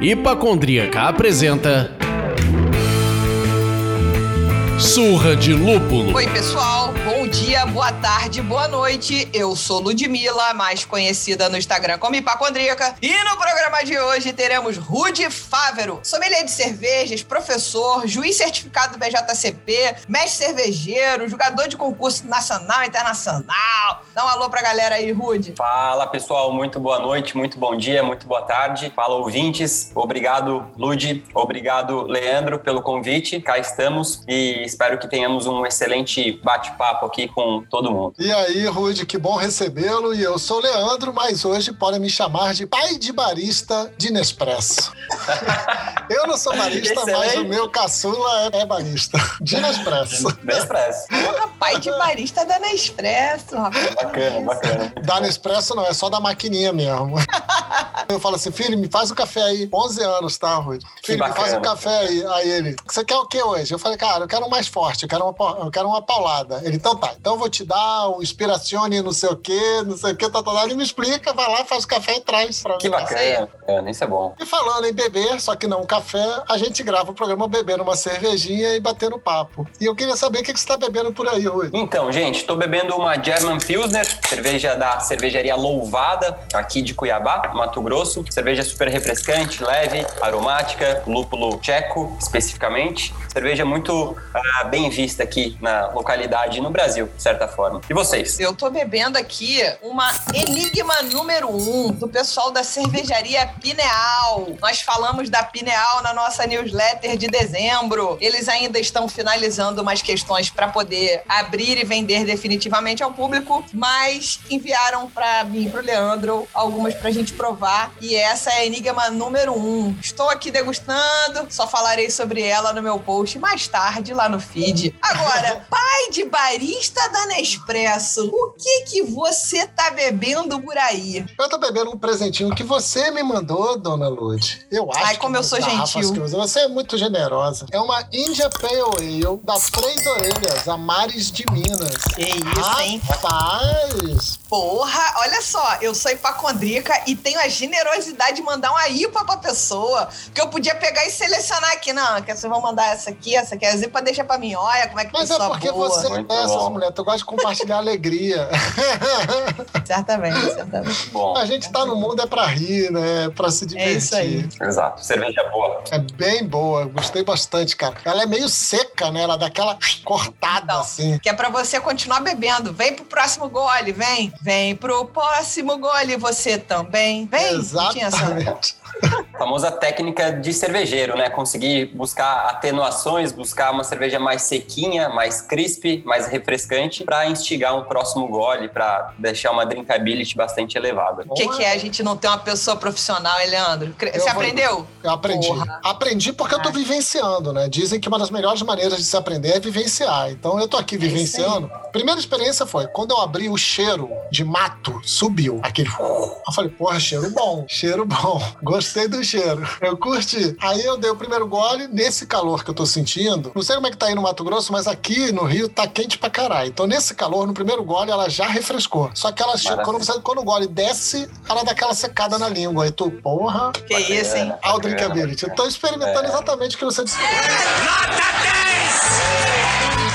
Hipacondríaca apresenta Surra de Lúpulo. Oi, pessoal. Dia, boa tarde, boa noite. Eu sou Ludmilla, mais conhecida no Instagram como Hipacondríaca. E no programa de hoje teremos Rudy Fávero, sommelier de cervejas, professor, juiz certificado do BJCP, mestre cervejeiro, jogador de concurso nacional e internacional. Dá um alô pra galera aí, Rudy. Fala, pessoal. Muito boa noite, muito bom dia, muito boa tarde. Fala, ouvintes. Obrigado, Lud. Obrigado, Leandro, pelo convite. Cá estamos e espero que tenhamos um excelente bate-papo aqui com todo mundo. E aí, Rude, que bom recebê-lo. E eu sou o Leandro, mas hoje podem me chamar de pai de barista de Nespresso. eu não sou barista, Excelente. mas o meu caçula é, é barista. De Nespresso. Nespresso. Porra, pai de barista da Nespresso, rapaz. Bacana, bacana. Da Nespresso não, é só da maquininha mesmo. Eu falo assim, filho, me faz um café aí. 11 anos, tá, Rude? Filho, me faz um café aí. Aí ele, você quer o que hoje? Eu falei, cara, eu quero um mais forte, eu quero uma, eu quero uma paulada. Ele, então tá, então eu vou te dar o Inspirazione não sei o quê, não sei o quê, tá, tá, tá. Ele me explica, vai lá, faz o café e traz pra Que mim. bacana, bacana. Isso é bom. E falando em beber, só que não um café, a gente grava o programa bebendo uma cervejinha e batendo papo. E eu queria saber o que que você tá bebendo por aí hoje. Então, gente, tô bebendo uma German Pilsner, cerveja da cervejaria Louvada, aqui de Cuiabá, Mato Grosso. Cerveja super refrescante, leve, aromática, lúpulo tcheco, especificamente. Cerveja muito ah, bem vista aqui na localidade no Brasil, de certa forma. E vocês? Eu tô bebendo aqui uma Enigma número 1 um, do pessoal da cervejaria Pineal. Nós falamos da Pineal na nossa newsletter de dezembro. Eles ainda estão finalizando umas questões para poder abrir e vender definitivamente ao público, mas enviaram para mim e pro Leandro algumas pra gente provar. E essa é a Enigma número 1. Um. Estou aqui degustando, só falarei sobre ela no meu post mais tarde lá no feed. Agora, pai de barista da Nespresso, o que que você tá bebendo por aí? Eu tô bebendo um presentinho que você me mandou, dona Lud. Eu acho Ai, como que eu sou gentil. que você- Você é muito generosa. É uma India Pale Ale das Três Orelhas, a Mares de Minas. Que isso, hein? Rapaz! Yes. Porra, olha só, eu sou hipacondríaca e tenho a generosidade de mandar uma IPA pra pessoa, que eu podia pegar e selecionar aqui. Não, que vocês vão mandar essa aqui, essa aqui, essa pra deixar pra mim. Olha como é que Mas é porque boa. você é Muito dessas, bom. mulher. Tu gosta de compartilhar alegria. Certamente, certamente. Bom, A gente tá no mundo é pra rir, né? É pra se divertir. É isso aí. exato. Cerveja boa. É bem boa, gostei bastante, cara. Ela é meio seca, né? Ela dá aquela cortada Então. assim. Que é pra você continuar bebendo. Vem pro próximo gole, vem. Vem pro próximo gole, você também. Vem. Exatamente. famosa técnica de cervejeiro, né? Conseguir buscar atenuações, buscar uma cerveja mais sequinha, mais crisp, mais refrescante, para instigar um próximo gole, para deixar uma drinkability bastante elevada. O que, que é a gente não ter uma pessoa profissional, hein, Leandro? Cre- Eu Você vou- aprendeu? Eu aprendi. Porra. Aprendi porque eu tô vivenciando, né? Dizem que uma das melhores maneiras de se aprender é vivenciar. Então eu tô aqui aí. vivenciando. Primeira experiência foi quando eu abri o cheiro de mato, subiu. Aquele. Eu falei, porra, cheiro bom, cheiro bom. Gostei gostei do cheiro. Eu curti. Aí eu dei o primeiro gole, nesse calor que eu tô sentindo, não sei como é que tá aí no Mato Grosso, mas aqui no Rio tá quente pra caralho. Então nesse calor, no primeiro gole, ela já refrescou. Só que ela, quando, você, quando o gole desce, ela dá aquela secada na língua. Aí tu, porra. Que bacana, isso, hein? All drinkability. Tô experimentando é. exatamente o que você descobriu. Nota 10!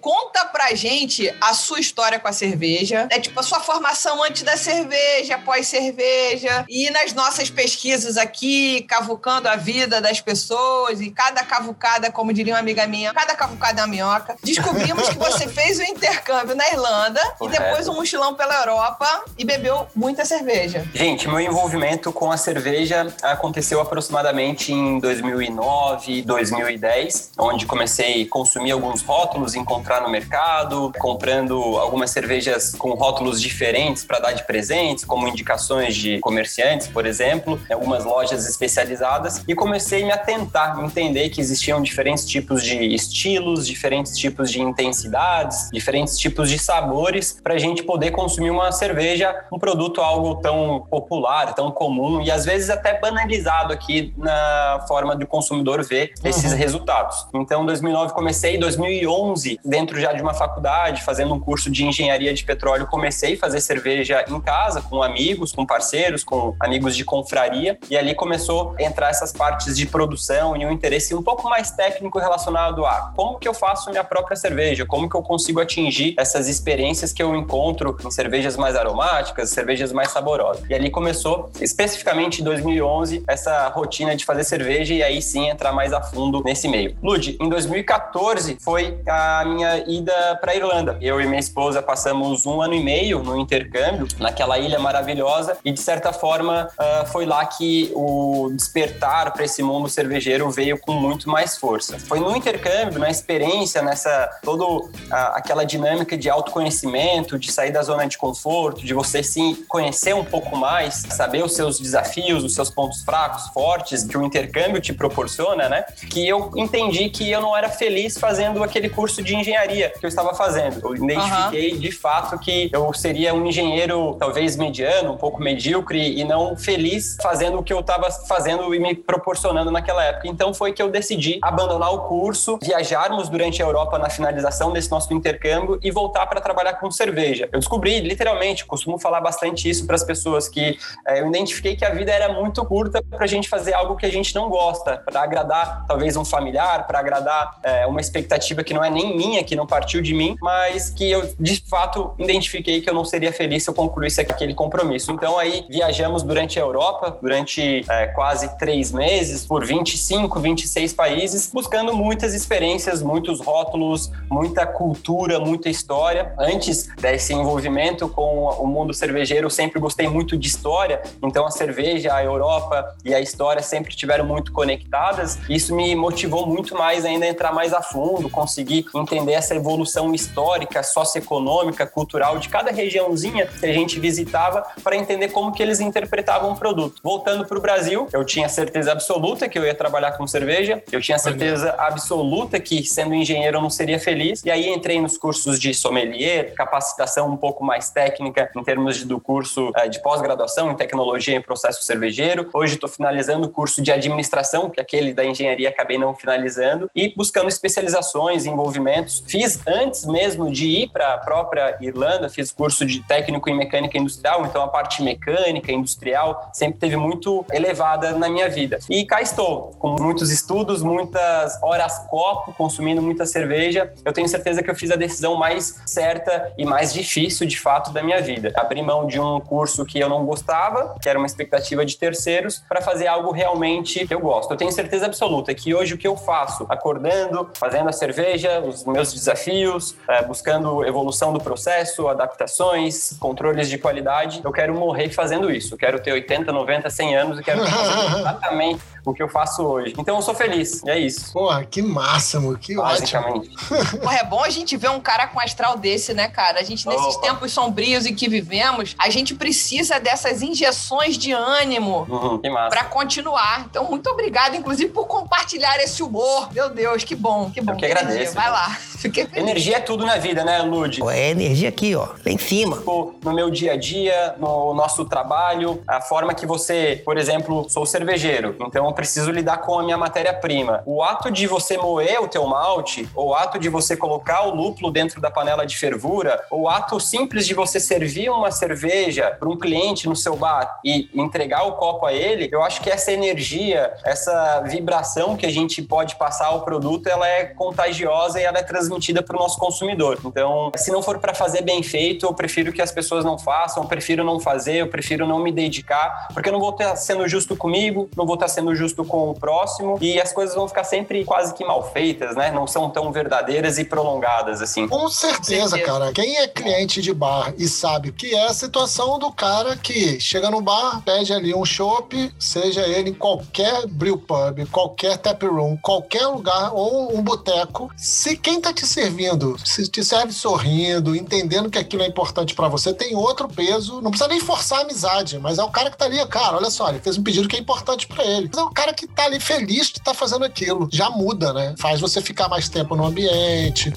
Conta pra gente a sua história com a cerveja, É Tipo, a sua formação antes da cerveja, após cerveja e nas nossas pesquisas aqui, cavucando a vida das pessoas, e cada cavucada, como diria uma amiga minha, cada cavucada é uma minhoca. Descobrimos que você fez o um intercâmbio na Irlanda Correto. e depois um mochilão pela Europa e bebeu muita cerveja. Gente, meu envolvimento com a cerveja aconteceu aproximadamente em 2009, 2010, onde comecei a consumir alguns rótulos encontrar no mercado, comprando algumas cervejas com rótulos diferentes para dar de presentes, como indicações de comerciantes, por exemplo, algumas lojas especializadas, e comecei a me atentar, entender que existiam diferentes tipos de estilos, diferentes tipos de intensidades, diferentes tipos de sabores para a gente poder consumir uma cerveja, um produto algo tão popular, tão comum e às vezes até banalizado aqui na forma do consumidor ver esses uhum. resultados. Então, 2009 comecei, 2011 dentro já de uma faculdade, fazendo um curso de engenharia de petróleo, comecei a fazer cerveja em casa, com amigos, com parceiros, com amigos de confraria. E ali começou a entrar essas partes de produção e um interesse um pouco mais técnico relacionado a como que eu faço minha própria cerveja, como que eu consigo atingir essas experiências que eu encontro em cervejas mais aromáticas, cervejas mais saborosas. E ali começou, especificamente em 2011, essa rotina de fazer cerveja e aí sim entrar mais a fundo nesse meio. Lud, em 2014 foi a minha ida para Irlanda. Eu e minha esposa passamos um ano e meio no intercâmbio, naquela ilha maravilhosa, e de certa forma uh, foi lá que o despertar para esse mundo cervejeiro veio com muito mais força. Foi no intercâmbio, na experiência, nessa toda uh, aquela dinâmica de autoconhecimento, de sair da zona de conforto, de você se conhecer um pouco mais, saber os seus desafios, os seus pontos fracos, fortes, que o intercâmbio te proporciona, né? Que eu entendi que eu não era feliz fazendo aquele curso de engenharia que eu estava fazendo. Eu identifiquei uhum. de fato que eu seria um engenheiro talvez mediano, um pouco medíocre e não feliz fazendo o que eu estava fazendo e me proporcionando naquela época. Então foi que eu decidi abandonar o curso, viajarmos durante a Europa na finalização desse nosso intercâmbio e voltar para trabalhar com cerveja. Eu descobri, literalmente, costumo falar bastante isso para as pessoas, que é, eu identifiquei que a vida era muito curta para a gente fazer algo que a gente não gosta, para agradar talvez um familiar, para agradar é, uma expectativa que não é nem minha, que não partiu de mim, mas que eu de fato identifiquei que eu não seria feliz se eu concluísse aquele compromisso. Então aí viajamos durante a Europa, durante é, quase três meses, por 25, 26 países, buscando muitas experiências, muitos rótulos, muita cultura, muita história. Antes desse envolvimento com o mundo cervejeiro, eu sempre gostei muito de história, então a cerveja, a Europa e a história sempre tiveram muito conectadas. Isso me motivou muito mais ainda a entrar mais a fundo, conseguir entender essa evolução histórica, socioeconômica, cultural de cada regiãozinha que a gente visitava para entender como que eles interpretavam o produto. Voltando para o Brasil, eu tinha certeza absoluta que eu ia trabalhar com cerveja, eu tinha certeza absoluta que sendo engenheiro eu não seria feliz, e aí entrei nos cursos de sommelier, capacitação um pouco mais técnica em termos de, do curso eh, de pós-graduação em tecnologia e processo cervejeiro. Hoje estou finalizando o curso de administração, que aquele da engenharia acabei não finalizando, e buscando especializações, Fiz antes mesmo de ir para a própria Irlanda, fiz curso de técnico em mecânica industrial, então a parte mecânica, industrial, sempre teve muito elevada na minha vida. E cá estou, com muitos estudos, muitas horas copo, consumindo muita cerveja. Eu tenho certeza que eu fiz a decisão mais certa e mais difícil, de fato, da minha vida. Abrir mão de um curso que eu não gostava, que era uma expectativa de terceiros, para fazer algo realmente que eu gosto. Eu tenho certeza absoluta que hoje o que eu faço, acordando, fazendo a cerveja, os meus desafios, é, buscando evolução do processo, adaptações, controles de qualidade, eu quero morrer fazendo isso. Eu quero ter 80, 90, 100 anos e quero fazer exatamente o que eu faço hoje. Então eu sou feliz, e é isso. Porra, que massa, mano, que Basicamente. ótimo. Porra, é bom a gente ver um cara com astral desse, né, cara? A gente, nesses Opa. tempos sombrios em que vivemos, a gente precisa dessas injeções de ânimo uhum, que massa. pra continuar. Então, muito obrigado, inclusive, por compartilhar esse humor. Meu Deus, que bom, que bom. Eu que agradeço. Vai lá. Fiquei feliz. Energia é tudo na vida, né, Lud? É energia aqui, ó, lá em cima. Tipo, no meu dia a dia, no nosso trabalho, a forma que você, por exemplo, sou cervejeiro, então eu preciso lidar com a minha matéria-prima. O ato de você moer o teu malte, ou o ato de você colocar o lúpulo dentro da panela de fervura, ou o ato simples de você servir uma cerveja para um cliente no seu bar e entregar o copo a ele, eu acho que essa energia, essa vibração que a gente pode passar ao produto, ela é contagiosa e ela é transmitida para o nosso consumidor. Então, se não for para fazer bem feito, eu prefiro que as pessoas não façam, eu prefiro não fazer, eu prefiro não me dedicar, porque eu não vou estar sendo justo comigo, não vou estar sendo justo com o próximo e as coisas vão ficar sempre quase que mal feitas, né? Não são tão verdadeiras e prolongadas assim. Com certeza, certeza. cara. Quem é cliente de bar e sabe que é a situação do cara que chega no bar, pede ali um chopp, seja ele em qualquer brew pub, qualquer tap room, qualquer lugar ou um boteco, se quem tá te servindo, se te serve sorrindo, entendendo que aquilo é importante pra você, tem outro peso. Não precisa nem forçar a amizade, mas é o cara que tá ali, cara, olha só, ele fez um pedido que é importante pra ele. Mas é o cara que tá ali feliz de tá fazendo aquilo. Já muda, né? Faz você ficar mais tempo no ambiente.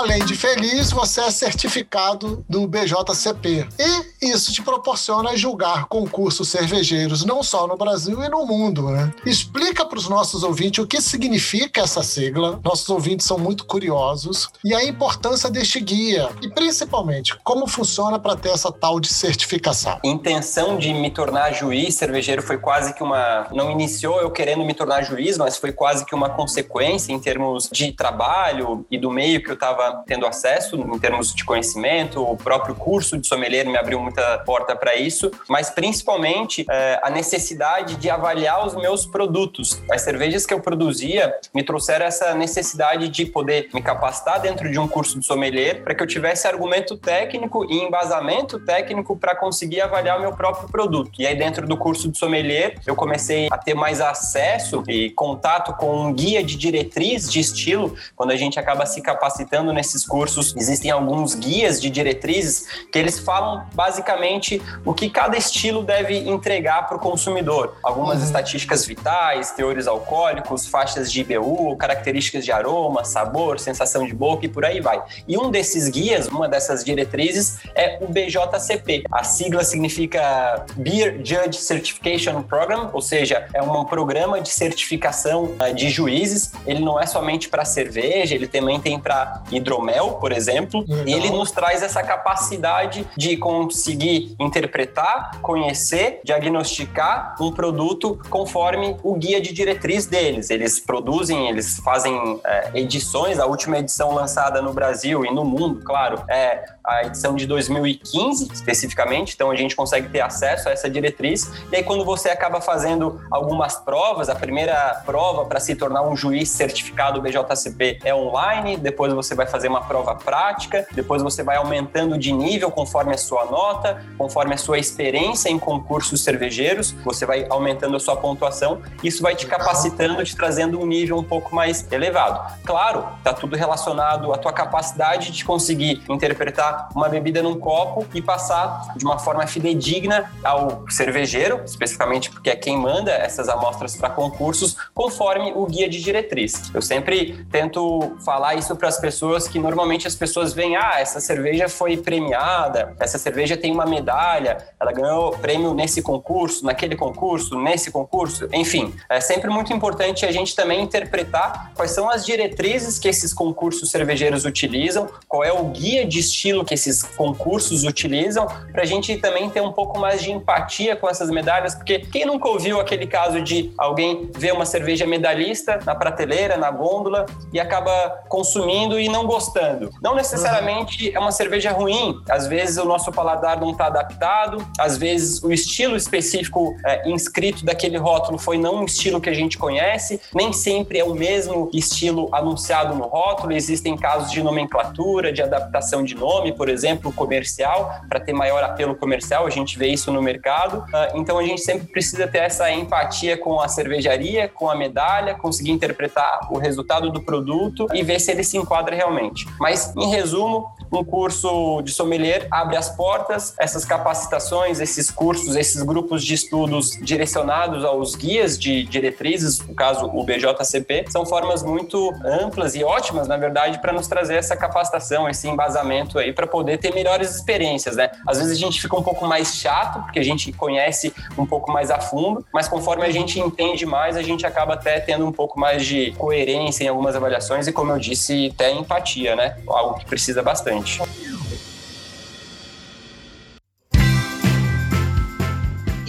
Além de feliz, você é certificado do BJCP. E isso te proporciona julgar concursos cervejeiros não só no Brasil e no mundo, né? Explica para os nossos ouvintes o que significa essa sigla. Nossos ouvintes são muito curiosos e a importância deste guia e principalmente como funciona para ter essa tal de certificação. intenção de me tornar juiz cervejeiro foi quase que uma. Não iniciou eu querendo me tornar juiz, mas foi quase que uma consequência em termos de trabalho e do meio que eu estava tendo acesso, em termos de conhecimento. O próprio curso de sommelier me abriu muita porta para isso, mas principalmente eh, a necessidade de avaliar os meus produtos. As cervejas que eu produzia me trouxeram essa necessidade de poder me capacitar dentro de um curso de sommelier para que eu tivesse argumento técnico e embasamento técnico para conseguir avaliar o meu próprio produto. E aí, dentro do curso de sommelier, eu comecei a ter mais acesso e contato com um guia de diretriz de estilo. Quando a gente acaba se capacitando nesses cursos, existem alguns guias de diretrizes que eles falam basicamente o que cada estilo deve entregar para o consumidor. Algumas estatísticas vitais, teores alcoólicos, faixas de IBU, características de aroma, sabor, sensação de boca e por aí vai. E um desses guias, uma dessas diretrizes, é o BJCP. A sigla significa Beer Judge Certification Program, ou seja, é um programa de certificação eh, de juízes. Ele não é somente para cerveja, ele também tem para hidromel, por exemplo. E ele nos traz essa capacidade de conseguir interpretar, conhecer, diagnosticar um produto conforme o guia de diretriz deles. Eles produzem, eles fazem é, edições. A última edição lançada no Brasil e no mundo, claro, é a edição de 2015, especificamente. Então a gente consegue ter acesso a essa diretriz. E aí, quando você acaba fazendo algumas provas, a primeira prova para se tornar um juiz certificado BJCP é online, depois você vai fazer uma prova prática, depois você vai aumentando de nível conforme a sua nota, conforme a sua experiência em concursos cervejeiros, você vai aumentando a sua pontuação, isso vai te capacitando, te trazendo um nível um pouco mais elevado. Claro, tá tudo relacionado à tua capacidade de conseguir interpretar uma bebida num copo e passar de uma forma fidedigna ao cervejeiro, especificamente porque é quem manda essas amostras para concursos, conforme o guia de diretriz. Eu sempre tento falar isso para as pessoas que normalmente as pessoas veem, ah, essa cerveja foi premiada, essa cerveja tem uma medalha, ela ganhou prêmio nesse concurso, naquele concurso, nesse concurso, enfim. É sempre muito importante a gente também interpretar quais são as diretrizes que esses concursos cervejeiros utilizam, qual é o guia de estilo que esses concursos utilizam, para a gente também ter um pouco mais de empatia com essas medalhas, porque quem nunca ouviu aquele caso de alguém ver uma cerveja medalhista na prateleira, na gôndola e acaba consumindo e não gostando? Não necessariamente é uma cerveja ruim, às vezes o nosso paladar não está adaptado, às vezes o estilo específico é, inscrito daquele rótulo foi não um estilo que a gente conhece, nem sempre é o mesmo estilo anunciado no rótulo, existem casos de nomenclatura, de adaptação de nome, por exemplo, comercial, para ter maior apelo comercial, a gente vê isso no mercado. Ah, então a gente sempre precisa ter essa empatia com a cervejaria, com a medalha, conseguir interpretar o resultado do produto e ver se ele se enquadra realmente. Mas, em resumo, um curso de sommelier abre as portas, essas capacitações, esses cursos, esses grupos de estudos direcionados aos guias de diretrizes, no caso o BJCP, são formas muito amplas e ótimas, na verdade, para nos trazer essa capacitação, esse embasamento aí para poder ter melhores experiências, né? Às vezes a gente fica um pouco mais chato, porque a gente conhece um pouco mais a fundo, mas conforme a gente entende mais, a gente acaba até tendo um pouco mais de coerência em algumas avaliações e, como eu disse, até empatia, né? Algo que precisa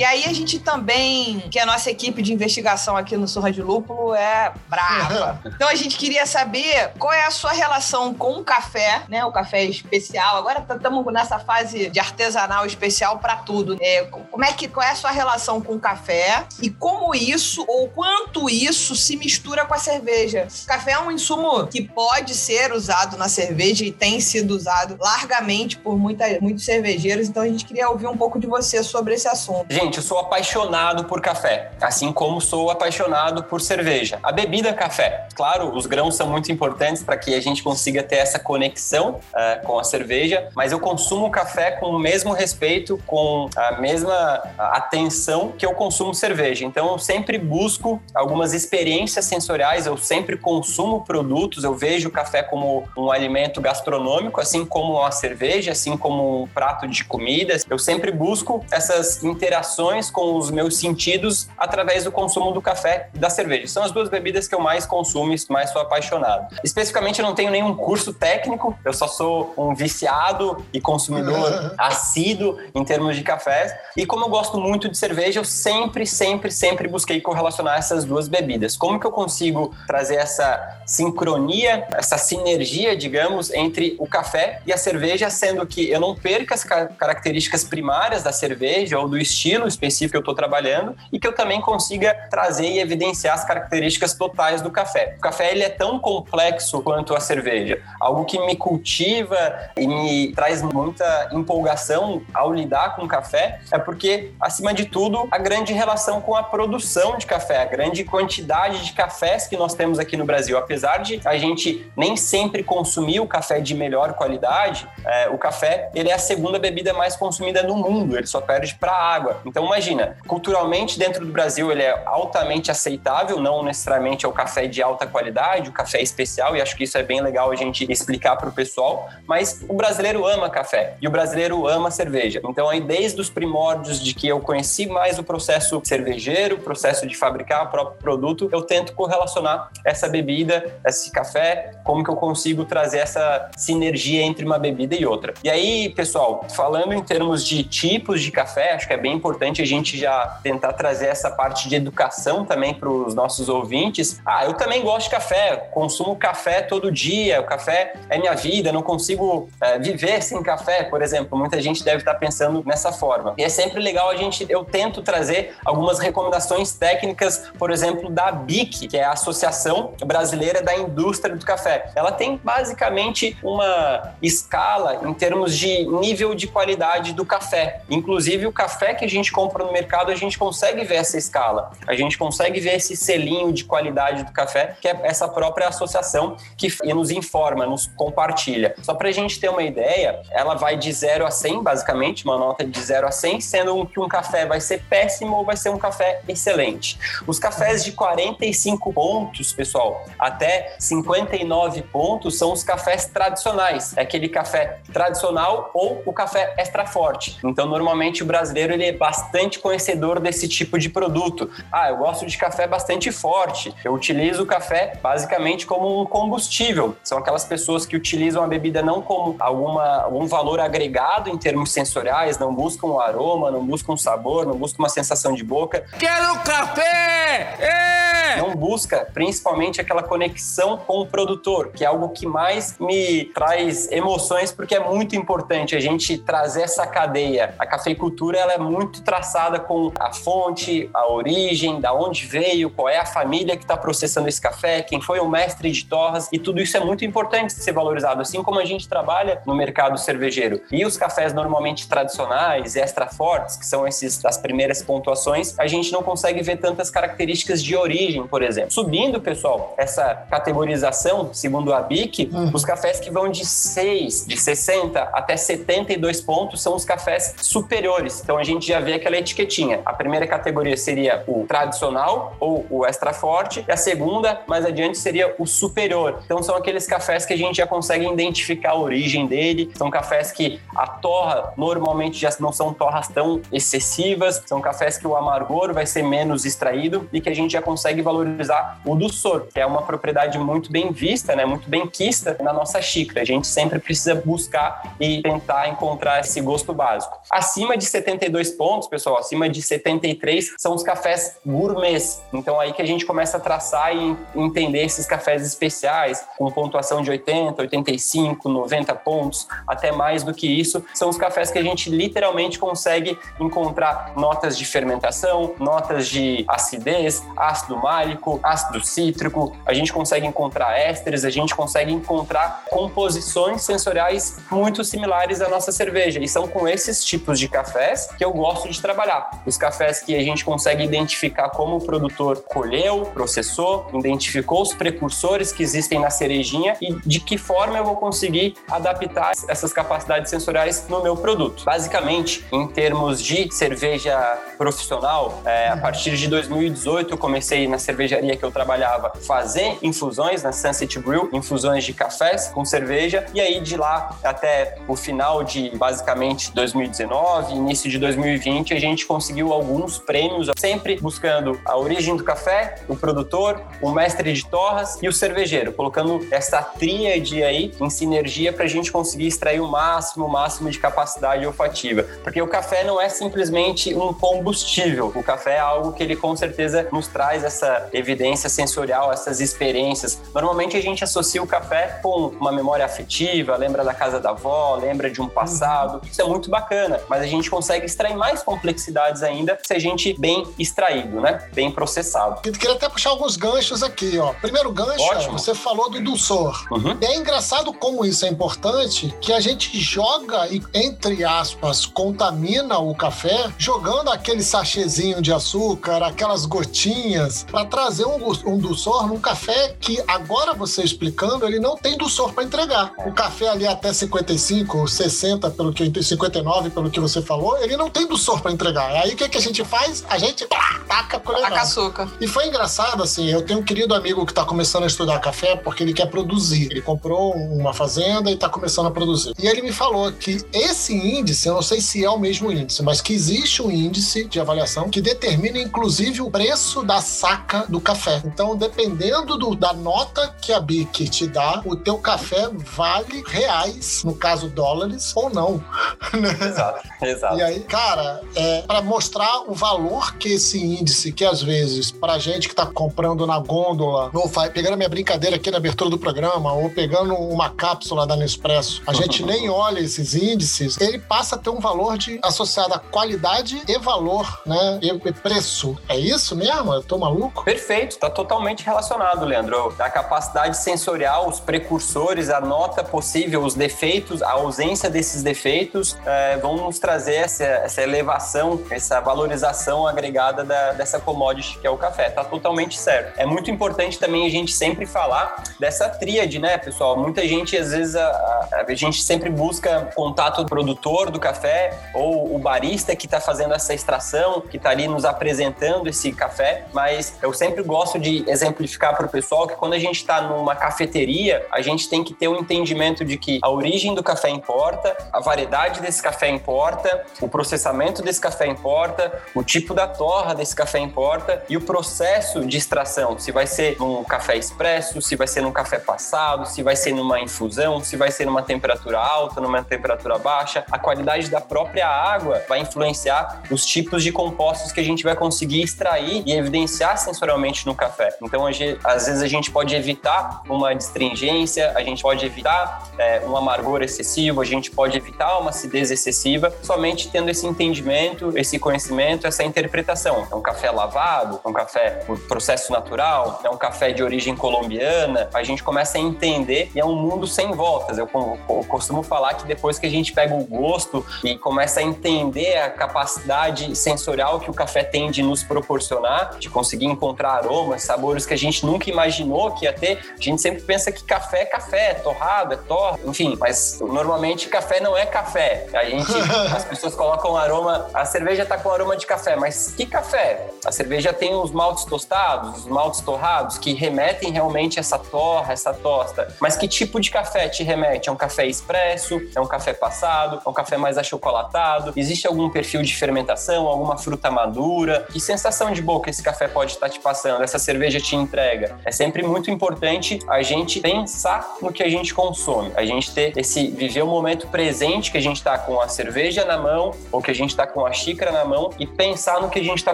E aí a gente também, que a nossa equipe de investigação aqui no Surra de Lúpulo é brava. então a gente queria saber qual é a sua relação com o café, né? O café especial. Agora estamos nessa fase de artesanal especial para tudo. É, como é que qual é a sua relação com o café e como isso ou quanto isso se mistura com a cerveja? O café é um insumo que pode ser usado na cerveja e tem sido usado largamente por muita, muitos cervejeiros. Então a gente queria ouvir um pouco de você sobre esse assunto. Gente, eu sou apaixonado por café, assim como sou apaixonado por cerveja. A bebida é café. Claro, os grãos são muito importantes para que a gente consiga ter essa conexão uh, com a cerveja, mas eu consumo café com o mesmo respeito, com a mesma atenção que eu consumo cerveja. Então eu sempre busco algumas experiências sensoriais, eu sempre consumo produtos, eu vejo o café como um alimento gastronômico, assim como a cerveja, assim como um prato de comida. Eu sempre busco essas interações com os meus sentidos através do consumo do café e da cerveja. São as duas bebidas que eu mais consumo e mais sou apaixonado. Especificamente, eu não tenho nenhum curso técnico, eu só sou um viciado e consumidor assíduo em termos de cafés. E como eu gosto muito de cerveja, eu sempre, sempre, sempre busquei correlacionar essas duas bebidas. Como que eu consigo trazer essa sincronia, essa sinergia, digamos, entre o café e a cerveja, sendo que eu não perca as características primárias da cerveja ou do estilo específico que eu estou trabalhando e que eu também consiga trazer e evidenciar as características totais do café. O café ele é tão complexo quanto a cerveja, algo que me cultiva e me traz muita empolgação ao lidar com o café é porque, acima de tudo, a grande relação com a produção de café, a grande quantidade de cafés que nós temos aqui no Brasil. Apesar de a gente nem sempre consumir o café de melhor qualidade, é, o café ele é a segunda bebida mais consumida no mundo, ele só perde para água. Então imagina, culturalmente dentro do Brasil ele é altamente aceitável, não necessariamente é o café de alta qualidade, o café especial, e acho que isso é bem legal a gente explicar para o pessoal, mas o brasileiro ama café e o brasileiro ama cerveja. Então aí desde os primórdios de que eu conheci mais o processo cervejeiro, o processo de fabricar o próprio produto, eu tento correlacionar essa bebida, esse café, como que eu consigo trazer essa sinergia entre uma bebida e outra. E aí, pessoal, falando em termos de tipos de café, acho que é bem importante a gente já tentar trazer essa parte de educação também para os nossos ouvintes. Ah, eu também gosto de café, consumo café todo dia, o café é minha vida, não consigo é, viver sem café, por exemplo. Muita gente deve estar pensando nessa forma. E é sempre legal a gente, eu tento trazer algumas recomendações técnicas, por exemplo, da BIC, que é a Associação Brasileira da Indústria do Café. Ela tem basicamente uma escala em termos de nível de qualidade do café. Inclusive, o café que a gente compra no mercado, a gente consegue ver essa escala. A gente consegue ver esse selinho de qualidade do café, que é essa própria associação que nos informa, nos compartilha. Só para a gente ter uma ideia, ela vai de 0 a 100, basicamente, uma nota de 0 a 100, sendo que um café vai ser péssimo ou vai ser um café excelente. Os cafés de 45 pontos, pessoal, até 59 pontos são os cafés tradicionais. É aquele café tradicional ou o café extra forte. Então, normalmente o brasileiro ele é bastante conhecedor desse tipo de produto. Ah, eu gosto de café bastante forte. Eu utilizo o café basicamente como um combustível. São aquelas pessoas que utilizam a bebida não como alguma, algum valor agregado em termos sensoriais, não buscam o aroma, não buscam o sabor, não buscam uma sensação de boca. Quero café! É! Não busca principalmente aquela conexão com o produtor, que é algo que mais me traz emoções porque é muito importante a gente trazer essa cadeia. A cafeicultura ela é muito traçada com a fonte, a origem, da onde veio, qual é a família que está processando esse café, quem foi o mestre de torras e tudo isso é muito importante ser valorizado, assim como a gente trabalha no mercado cervejeiro. E os cafés normalmente tradicionais, extra fortes, que são esses das primeiras pontuações, a gente não consegue ver tantas características de origem, por exemplo. Subindo, pessoal, essa categorização, segundo a BIC, uhum. os cafés que vão de 6, de 60 até 72 pontos são os cafés superiores. Então a gente já vê aquela etiquetinha. A primeira categoria seria o tradicional ou o extra forte, e a segunda, mais adiante, seria o superior. Então são aqueles cafés que a gente já consegue identificar a origem dele, são cafés que a torra normalmente já não são torras tão excessivas, são cafés que o amargor vai ser menos extraído e que a gente já consegue valorizar o doçor, que é uma propriedade muito bem vista, né, muito bem quista na nossa xícara. A gente sempre precisa buscar e tentar encontrar esse gosto básico. Acima de 72 pontos, pessoal, acima de 73 são os cafés gourmets. Então aí que a gente começa a traçar e entender esses cafés especiais, com pontuação de 80, 85, 90 pontos, até mais do que isso, são os cafés que a gente literalmente consegue encontrar notas de fermentação, notas de acidez, ácido málico, ácido cítrico, a gente consegue encontrar ésteres, a gente consegue encontrar composições sensoriais muito similares à nossa cerveja. E são com esses tipos de cafés que eu gosto de trabalhar. Os cafés que a gente consegue identificar como o produtor colheu, processou, identificou os precursores que existem na cerejinha e de que forma eu vou conseguir adaptar essas capacidades sensoriais no meu produto. Basicamente, em termos de cerveja profissional, é, a partir de 2018 eu comecei na cervejaria que eu trabalhava fazer infusões na Sunset Brew, infusões de cafés com cerveja e aí de lá até o final de basicamente 2019, início de 2020, a gente conseguiu alguns prêmios, sempre buscando a origem do café, o produtor, o mestre de torras e o cervejeiro, colocando essa tríade aí em sinergia para a gente conseguir extrair o máximo, o máximo de capacidade olfativa. Porque o café não é simplesmente um combustível, o café é algo que ele com certeza nos traz essa evidência sensorial, essas experiências. Normalmente a gente associa o café com uma memória afetiva, lembra da casa da avó, lembra de um passado. Isso é muito bacana, mas a gente consegue extrair mais complexidades ainda se a gente bem extraído, né? Bem processado. Eu queria até puxar alguns ganchos aqui, ó. Primeiro gancho, Ótimo. você falou do dulçor. Uhum. É engraçado como isso é importante, que a gente joga e, entre aspas, contamina o café, jogando aquele sachêzinho de açúcar, aquelas gotinhas, para trazer um, um dulçor num café que, agora você explicando, ele não tem dulçor para entregar. O café ali até 55, 60, pelo que 59, pelo que você falou, ele não tem dulçor para entregar. Aí o que, que a gente faz? A gente pá, taca a colher. Taca açúcar. E foi engraçado, assim, eu tenho um querido amigo que tá começando a estudar café porque ele quer produzir. Ele comprou uma fazenda e tá começando a produzir. E ele me falou que esse índice, eu não sei se é o mesmo índice, mas que existe um índice de avaliação que determina, inclusive, o preço da saca do café. Então, dependendo do- da nota que a BIC te dá, o teu café vale reais, no caso dólares, ou não. Exato, exato. E aí, cara, é, para mostrar o valor que esse índice, que às vezes, pra gente que tá comprando na gôndola, no, pegando a minha brincadeira aqui na abertura do programa, ou pegando uma cápsula da Nespresso, a gente nem olha esses índices, ele passa a ter um valor de, associado a qualidade e valor, né? E, e preço. É isso mesmo? Eu tô maluco? Perfeito, está totalmente relacionado, Leandro. A capacidade sensorial, os precursores, a nota possível, os defeitos, a ausência desses defeitos eh, vão nos trazer essa, essa elevação, essa valorização agregada da- dessa commodity que é o café. Tá totalmente certo. É muito importante também a gente sempre falar dessa tríade, né, pessoal? Muita gente, às vezes, a- a gente sempre busca contato do produtor do café ou o barista que está fazendo essa extração, que está ali nos apresentando esse café, mas eu sempre gosto de exemplificar para o pessoal que quando a gente está numa cafeteria, a gente tem que ter um entendimento de que a origem do café importa, a variedade desse café importa, o processamento desse café importa, o tipo da torra desse café importa e o processo de extração, se vai ser num café expresso, se vai ser num café passado, se vai ser numa infusão, se vai ser numa temperatura alta, numa temperatura baixa, a qualidade da própria água vai influenciar os tipos de compostos que a gente vai conseguir extrair e evidenciar sensorialmente no café. Então, às vezes a gente pode evitar uma astringência, a gente pode evitar é, um amargor excessivo, a gente pode evitar uma acidez excessiva, somente tendo esse entendimento, esse conhecimento, essa interpretação. É um café lavado, é um café por processo natural, é um café de origem colombiana, a gente começa a entender e é um mundo sem voltas. Eu co- co- costumo falar que depois que a gente pega o gosto e começa a entender a capacidade sensorial que o café tem de nos proporcionar, de conseguir encontrar aromas, sabores que a gente nunca imaginou que ia ter, a gente sempre pensa que café é café, é torrado, é torra, enfim, mas normalmente café não é café. A gente, as pessoas colocam aroma, a cerveja tá com aroma de café, mas que café? A cerveja tem os maltes tostados, os maltes torrados, que remetem realmente essa torra, essa tosta. Mas que tipo de café te remete? É um café expresso? É um café passado? É um café mais achocolatado? Existe algum perfil de fermentação? Alguma fruta madura? Que sensação de boca esse café pode estar te passando? Essa cerveja te entrega? É sempre muito importante a gente pensar no que a gente consome. A gente ter esse viver o momento presente que a gente está com a cerveja na mão ou que a gente está com a xícara na mão e pensar no que a gente está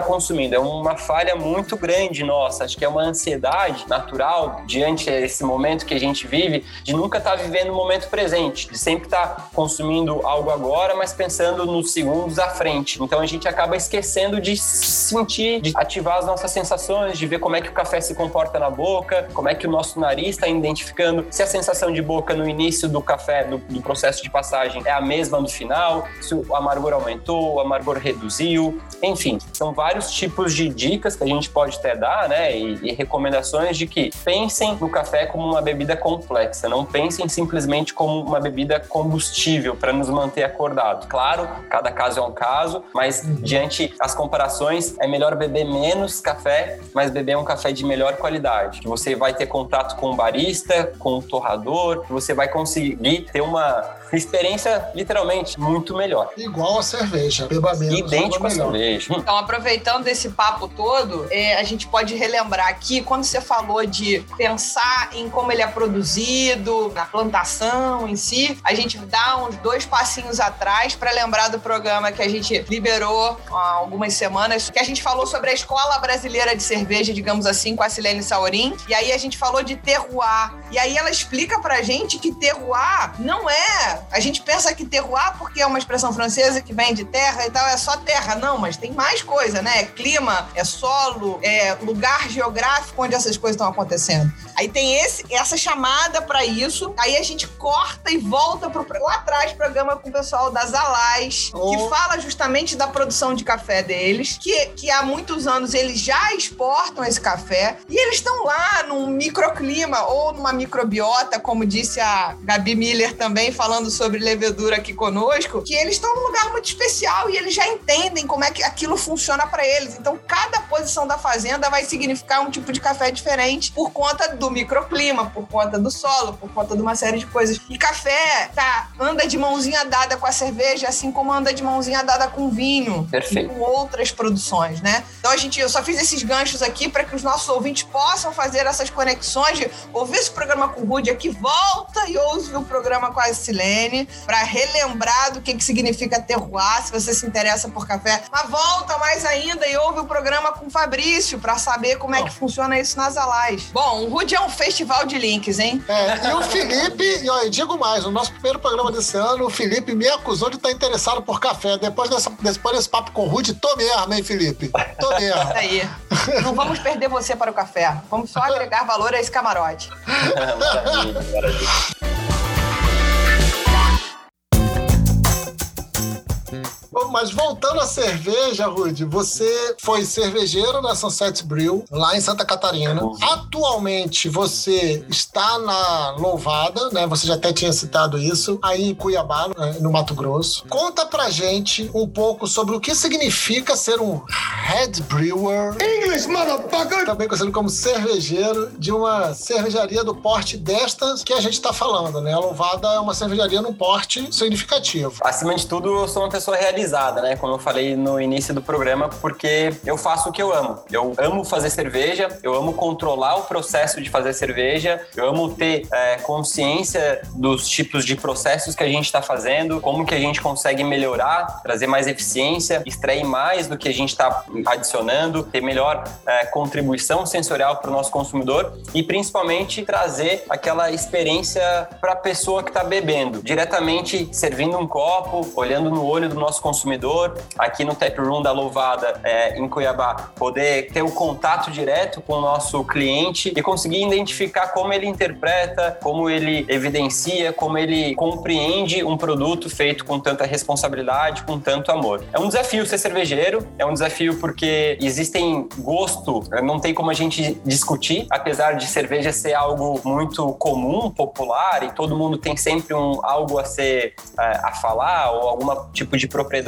consumindo. É uma falha muito grande nossa. Acho que é uma ansiedade natural diante desse momento que a gente vive de nunca estar tá vivendo o momento presente, de sempre estar tá consumindo algo agora, mas pensando nos segundos à frente. Então a gente acaba esquecendo de sentir, de ativar as nossas sensações, de ver como é que o café se comporta na boca, como é que o nosso nariz está identificando se a sensação de boca no início do café, do, do processo de passagem, é a mesma no final, se o amargor aumentou, amargor reduziu, enfim, são vários tipos de dicas que a gente pode até dar, né, e, e recomendações de que pensem no café como uma bebida complexa, não pensem simplesmente como uma bebida combustível para nos manter acordados. Claro, cada caso é um caso, mas diante as comparações, é melhor beber menos café, mas beber um café de melhor qualidade, que você vai ter contato com o barista, com o torrador, que você vai conseguir ter uma experiência literalmente muito melhor. Igual a cerveja, beba menos. Idêntico à cerveja. Então, aproveitando esse papo todo, é, a gente pode relembrar aqui quando você falou de pensar em como ele é produzido, na plantação em si, a gente dá uns dois passinhos atrás para lembrar do programa que a gente liberou há algumas semanas, que a gente falou sobre a Escola Brasileira de Cerveja, digamos assim, com a Silene Saurim. E aí a gente falou de terroir. E aí ela explica pra gente que terroir não é a gente pensa que terroir, porque é uma expressão francesa que vem de terra e tal, é só terra. Não, mas tem mais coisa, né? É clima, é solo, é lugar geográfico onde essas coisas estão acontecendo. Aí tem esse, essa chamada para isso, aí a gente corta e volta pro, lá atrás programa com o pessoal das Alais, oh. que fala justamente da produção de café deles, que, que há muitos anos eles já exportam esse café e eles estão lá num microclima ou numa microbiota, como disse a Gabi Miller também, falando falando sobre levedura aqui conosco, que eles estão num lugar muito especial e eles já entendem como é que aquilo funciona para eles. Então, cada posição da fazenda vai significar um tipo de café diferente por conta do microclima, por conta do solo, por conta de uma série de coisas. E café tá, anda de mãozinha dada com a cerveja, assim como anda de mãozinha dada com vinho. Perfeito. E com outras produções, né? Então, a gente, eu só fiz esses ganchos aqui para que os nossos ouvintes possam fazer essas conexões de ouvir esse programa com o Rude aqui, volta e ouve o programa com a Silene para relembrar do que, que significa terroir, se você se interessa por café. Mas volta mais ainda e ouve o programa com o Fabrício para saber como é que funciona isso nas alais. Bom, o Rude é um festival de links, hein? É, e o Felipe, e eu digo mais, no nosso primeiro programa desse ano, o Felipe me acusou de estar interessado por café. Depois, dessa, depois desse papo com o Rude, tô mesmo, hein, Felipe? Tô mesmo. Isso aí. Não vamos perder você para o café. Vamos só agregar valor a esse camarote. maravilha, maravilha. Mas voltando à cerveja, Rude, você foi cervejeiro na Sunset Brew, lá em Santa Catarina. Atualmente você está na Louvada, né? Você já até tinha citado isso, aí em Cuiabá, né? no Mato Grosso. Conta pra gente um pouco sobre o que significa ser um head brewer. English, motherfucker! Também conhecido como cervejeiro de uma cervejaria do porte destas que a gente tá falando, né? A Louvada é uma cervejaria num porte significativo. Acima de tudo, eu sou uma pessoa realizada, né? Como eu falei no início do programa, porque eu faço o que eu amo. Eu amo fazer cerveja, eu amo controlar o processo de fazer cerveja, eu amo ter é, consciência dos tipos de processos que a gente está fazendo, como que a gente consegue melhorar, trazer mais eficiência, extrair mais do que a gente está adicionando, ter melhor é, contribuição sensorial para o nosso consumidor e principalmente trazer aquela experiência para a pessoa que está bebendo, diretamente servindo um copo, olhando no olho do nosso consumidor, aqui no Tap Room da Louvada, é, em Cuiabá, poder ter o um contato direto com o nosso cliente e conseguir identificar como ele interpreta, como ele evidencia, como ele compreende um produto feito com tanta responsabilidade, com tanto amor. É um desafio ser cervejeiro, é um desafio porque existem gosto, não tem como a gente discutir, apesar de cerveja ser algo muito comum, popular e todo mundo tem sempre um algo a ser é, a falar ou algum tipo de propriedade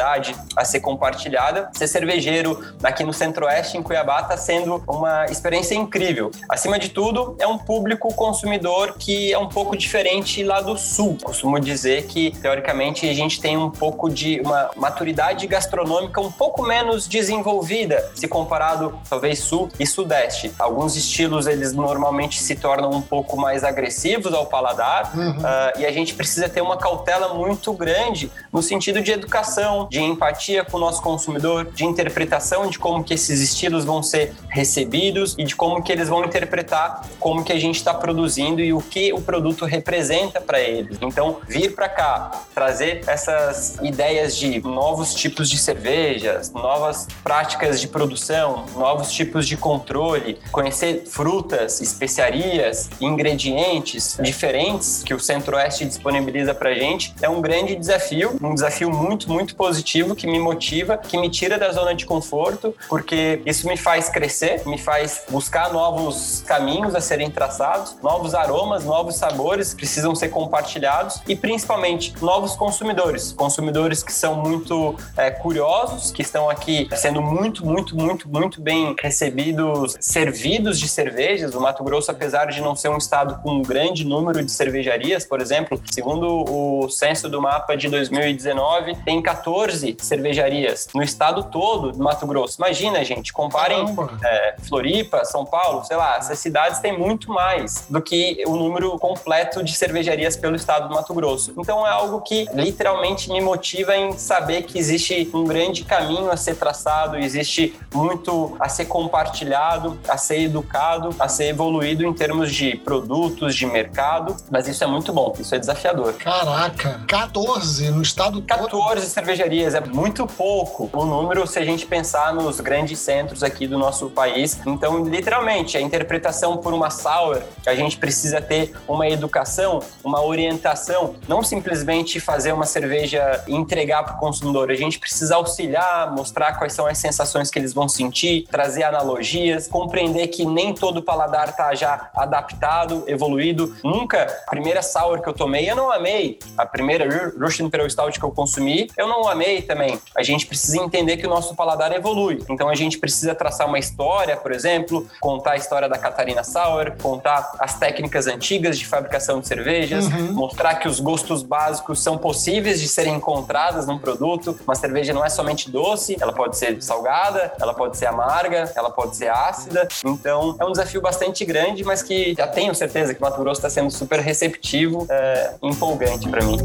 a ser compartilhada. Ser cervejeiro aqui no Centro-Oeste, em Cuiabá, está sendo uma experiência incrível. Acima de tudo, é um público consumidor que é um pouco diferente lá do Sul. Costumo dizer que, teoricamente, a gente tem um pouco de uma maturidade gastronômica um pouco menos desenvolvida desenvolvida, se comparado talvez sul e sudeste. Alguns estilos eles normalmente se tornam um pouco mais agressivos ao paladar uhum. uh, e a gente precisa ter uma cautela muito grande no sentido de educação, de empatia com o nosso consumidor, de interpretação de como que esses estilos vão ser recebidos e de como que eles vão interpretar como que a gente está produzindo e o que o produto representa para eles. Então, vir para cá, trazer essas ideias de novos tipos de cervejas, novas práticas de produção, novos tipos de controle, conhecer frutas, especiarias, ingredientes diferentes que o Centro-Oeste disponibiliza para gente, é um grande desafio, um desafio muito, muito positivo que me motiva, que me tira da zona de conforto, porque isso me faz crescer, me faz buscar novos caminhos a serem traçados, novos aromas, novos sabores precisam ser compartilhados e principalmente novos consumidores, consumidores que são muito é, curiosos, que estão aqui sendo muito, muito, muito, muito bem recebidos, servidos de cervejas. O Mato Grosso, apesar de não ser um estado com um grande número de cervejarias, por exemplo, segundo o censo do mapa de 2019, tem 14 cervejarias no estado todo do Mato Grosso. Imagina, gente, comparem é, Floripa, São Paulo, sei lá, essas cidades têm muito mais do que o número completo de cervejarias pelo estado do Mato Grosso. Então é algo que literalmente me motiva em saber que existe um grande caminho a ser traçado, existe muito a ser compartilhado, a ser educado, a ser evoluído em termos de produtos, de mercado, mas isso é muito bom, isso é desafiador. Caraca, 14 no estado 14 todo. cervejarias, é muito pouco o número se a gente pensar nos grandes centros aqui do nosso país. Então, literalmente, a interpretação por uma sour, a gente precisa ter uma educação, uma orientação, não simplesmente fazer uma cerveja e entregar para o consumidor. A gente precisa auxiliar, mostrar quais são as sensações que eles vão sentir, trazer analogias, compreender que nem todo paladar está já adaptado, evoluído. Nunca, a primeira sour que eu tomei, eu não amei. A primeira Russian Imperial Stout que eu consumi, eu não amei também. A gente precisa entender que o nosso paladar evolui. Então a gente precisa traçar uma história, por exemplo, contar a história da Catarina Sour, contar as técnicas antigas de fabricação de cervejas, uhum. mostrar que os gostos básicos são possíveis de serem encontrados num produto. Uma cerveja não é somente doce, ela pode ser salgada, ela pode ser amarga, ela pode ser ácida. Então é um desafio bastante grande, mas que já tenho certeza que o Mato Grosso está sendo super receptivo, é, empolgante para mim.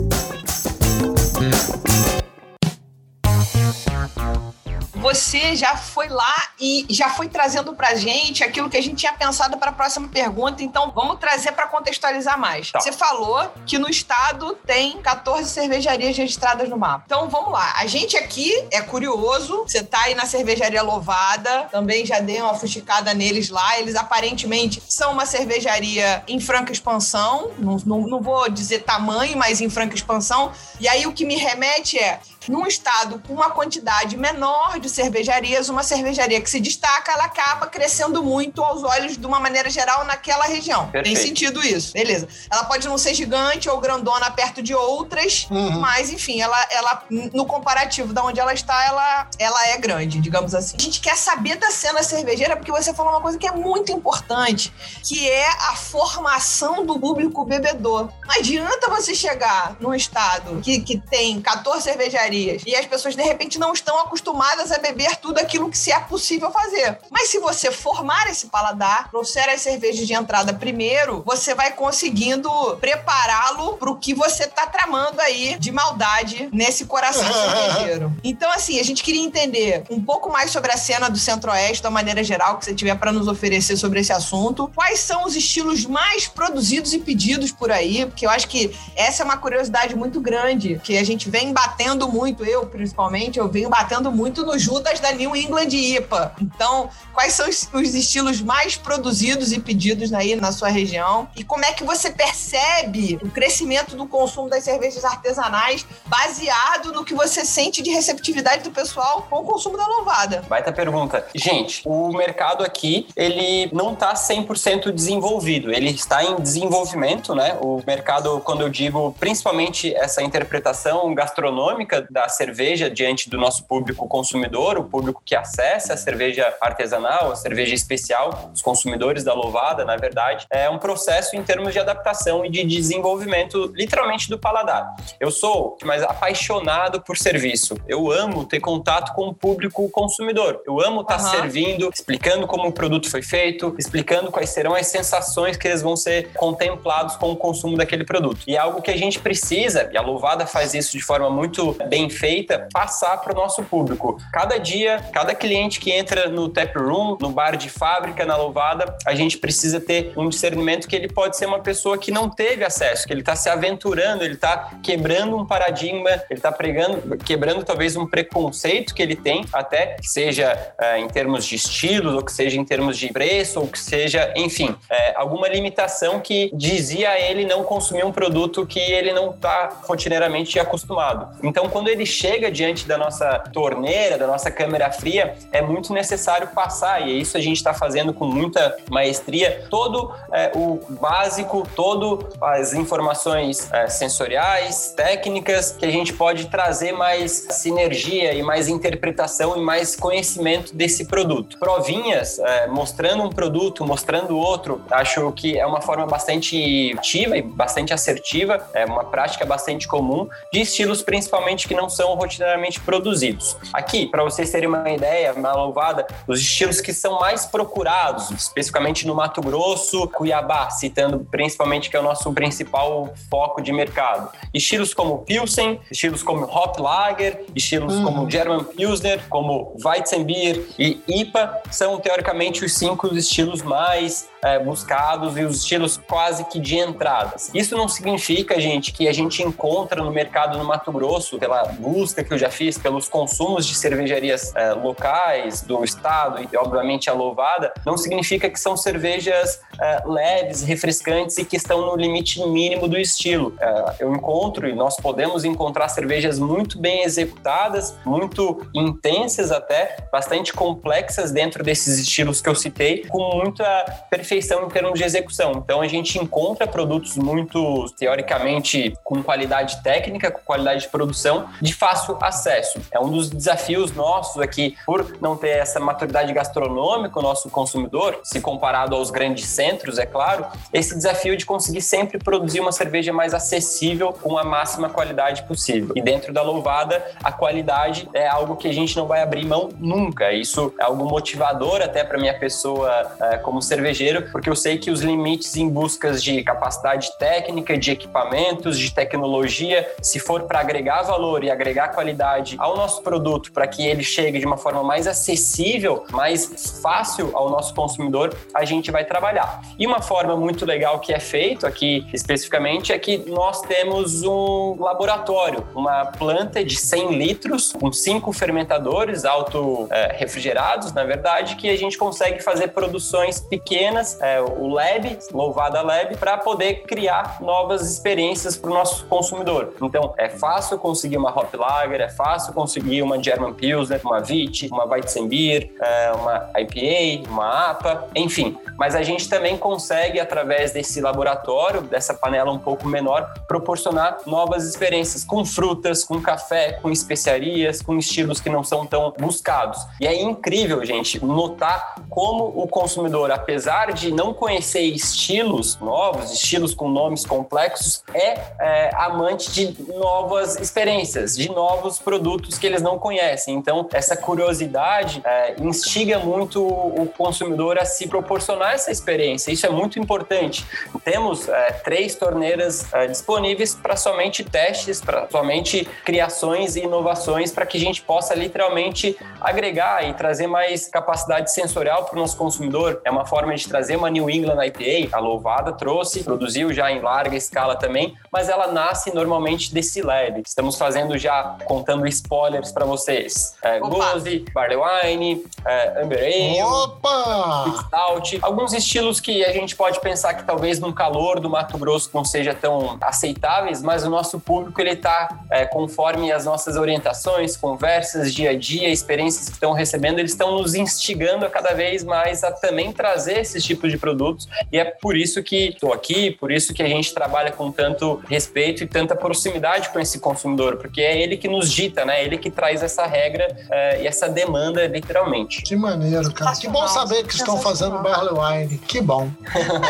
Você já foi lá e já foi trazendo pra gente aquilo que a gente tinha pensado para a próxima pergunta. Então, vamos trazer para contextualizar mais. Tá. Você falou que no estado tem 14 cervejarias registradas no mapa. Então, vamos lá. A gente aqui é curioso. Você tá aí na cervejaria Louvada, também já dei uma fuxicada neles lá. Eles aparentemente são uma cervejaria em franca expansão. Não, não, não vou dizer tamanho, mas em franca expansão. E aí o que me remete é num estado com uma quantidade menor de cervejarias, uma cervejaria que se destaca, ela acaba crescendo muito aos olhos de uma maneira geral naquela região. Perfeito. Tem sentido isso. Beleza. Ela pode não ser gigante ou grandona perto de outras, uhum. mas enfim, ela, ela no comparativo da onde ela está, ela, ela é grande, digamos assim. A gente quer saber da cena cervejeira porque você falou uma coisa que é muito importante, que é a formação do público bebedor. Não adianta você chegar num estado que, que tem 14 cervejarias e as pessoas, de repente, não estão acostumadas a beber tudo aquilo que se é possível fazer. Mas se você formar esse paladar, trouxer as cervejas de entrada primeiro, você vai conseguindo prepará-lo para o que você está tramando aí de maldade nesse coração cervejeiro. Então, assim, a gente queria entender um pouco mais sobre a cena do Centro-Oeste, da maneira geral, que você tiver para nos oferecer sobre esse assunto. Quais são os estilos mais produzidos e pedidos por aí? Porque eu acho que essa é uma curiosidade muito grande, que a gente vem batendo muito muito, eu principalmente, eu venho batendo muito no Judas da New England IPA. Então, quais são os, os estilos mais produzidos e pedidos aí na sua região? E como é que você percebe o crescimento do consumo das cervejas artesanais baseado no que você sente de receptividade do pessoal com o consumo da louvada? Baita pergunta. Gente, o mercado aqui, ele não está 100% desenvolvido. Ele está em desenvolvimento, né? O mercado, quando eu digo principalmente essa interpretação gastronômica da cerveja diante do nosso público consumidor, o público que acessa a cerveja artesanal, a cerveja especial, os consumidores da louvada, na verdade, é um processo em termos de adaptação e de desenvolvimento, literalmente, do paladar. Eu sou mais apaixonado por serviço. Eu amo ter contato com o público consumidor. Eu amo estar uhum. servindo, explicando como o produto foi feito, explicando quais serão as sensações que eles vão ser contemplados com o consumo daquele produto. E é algo que a gente precisa, e a Louvada faz isso de forma muito bem feita, passar para o nosso público. Cada dia, cada cliente que entra no tap room, no bar de fábrica, na Louvada, a gente precisa ter um discernimento que ele pode ser uma pessoa que não teve acesso, que ele está se aventurando, ele está quebrando um paradigma, ele está pregando, quebrando talvez um preconceito que ele tem, até que seja é, em termos de estilos, ou que seja em termos de preço, ou que seja, enfim, é, alguma limitação que dizia a ele não consumir um produto que ele não está rotineiramente acostumado. Então, quando ele chega diante da nossa torneira, da nossa câmera fria, é muito necessário passar, e isso a gente está fazendo com muita maestria, todo é, o básico, todo as informações é, sensoriais, técnicas, que a gente pode trazer mais sinergia e mais interpretação e mais conhecimento desse produto. Provinhas é, mostrando um produto, mostrando outro, acho que é uma forma bastante ativa e bastante assertiva, é uma prática bastante comum de estilos principalmente que não são rotineiramente produzidos. Aqui, para vocês terem uma ideia, uma louvada, os estilos que são mais procurados, especificamente no Mato Grosso, Cuiabá, citando principalmente que é o nosso principal foco de mercado. Estilos como Pilsen, estilos como Hop Lager, estilos uhum. como German Pilsner, como Weizenbier e IPA são teoricamente os cinco estilos mais é, buscados e os estilos quase que de entradas. Isso não significa, gente, que a gente encontra no mercado no Mato Grosso, pela busca que eu já fiz, pelos consumos de cervejarias é, locais do estado e, obviamente, a louvada, não significa que são cervejas é, leves, refrescantes e que estão no limite mínimo do estilo. É, eu encontro e nós podemos encontrar cervejas muito bem executadas, muito intensas até, bastante complexas dentro desses estilos que eu citei, com muita perfeição perfeição em termos de execução. Então a gente encontra produtos muito teoricamente com qualidade técnica, com qualidade de produção, de fácil acesso. É um dos desafios nossos aqui, por não ter essa maturidade gastronômica, o nosso consumidor, se comparado aos grandes centros, é claro, esse desafio de conseguir sempre produzir uma cerveja mais acessível com a máxima qualidade possível. E dentro da louvada, a qualidade é algo que a gente não vai abrir mão nunca. Isso é algo motivador até para minha pessoa é, como cervejeiro, porque eu sei que os limites em buscas de capacidade técnica, de equipamentos, de tecnologia, se for para agregar valor e agregar qualidade ao nosso produto, para que ele chegue de uma forma mais acessível, mais fácil ao nosso consumidor, a gente vai trabalhar. E uma forma muito legal que é feito aqui especificamente é que nós temos um laboratório, uma planta de 100 litros com cinco fermentadores auto é, refrigerados, na verdade, que a gente consegue fazer produções pequenas é, o Lab, Louvada Lab, para poder criar novas experiências para o nosso consumidor. Então, é fácil conseguir uma Hop Lager, é fácil conseguir uma German Pilsner, uma Vit, uma Weizenbier, é, uma IPA, uma APA, enfim. Mas a gente também consegue, através desse laboratório, dessa panela um pouco menor, proporcionar novas experiências com frutas, com café, com especiarias, com estilos que não são tão buscados. E é incrível, gente, notar como o consumidor, apesar de não conhecer estilos novos, estilos com nomes complexos, é, é amante de novas experiências, de novos produtos que eles não conhecem. Então, essa curiosidade é, instiga muito o consumidor a se proporcionar essa experiência. Isso é muito importante. Temos é, três torneiras é, disponíveis para somente testes, para somente criações e inovações, para que a gente possa literalmente agregar e trazer mais capacidade sensorial para o nosso consumidor. É uma forma de trazer uma New England IPA, a Louvada trouxe, produziu já em larga escala também, mas ela nasce normalmente desse lab. Estamos fazendo já, contando spoilers para vocês. É, Gozi, Barley Wine, é, Amber Ale, Opa! Stout, alguns estilos que a gente pode pensar que talvez no calor do Mato Grosso não seja tão aceitáveis, mas o nosso público ele está é, conforme as nossas orientações, conversas, dia a dia, experiências que estão recebendo, eles estão nos instigando a cada vez mais a também trazer esses tipos de produtos e é por isso que estou aqui, por isso que a gente trabalha com tanto respeito e tanta proximidade com esse consumidor, porque é ele que nos dita, né? Ele que traz essa regra é, e essa demanda literalmente. Que maneiro, cara. Que bom saber que estão fazendo barley wine. Que bom.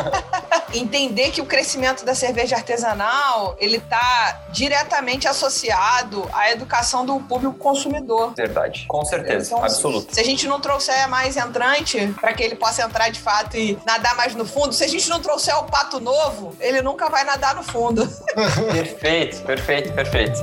Entender que o crescimento da cerveja artesanal ele está diretamente associado à educação do público consumidor. Verdade, com certeza, então, absoluto. Se a gente não trouxer mais entrante para que ele possa entrar de fato e nadar mais no fundo, se a gente não trouxer o pato novo, ele nunca vai nadar no fundo. perfeito, perfeito, perfeito.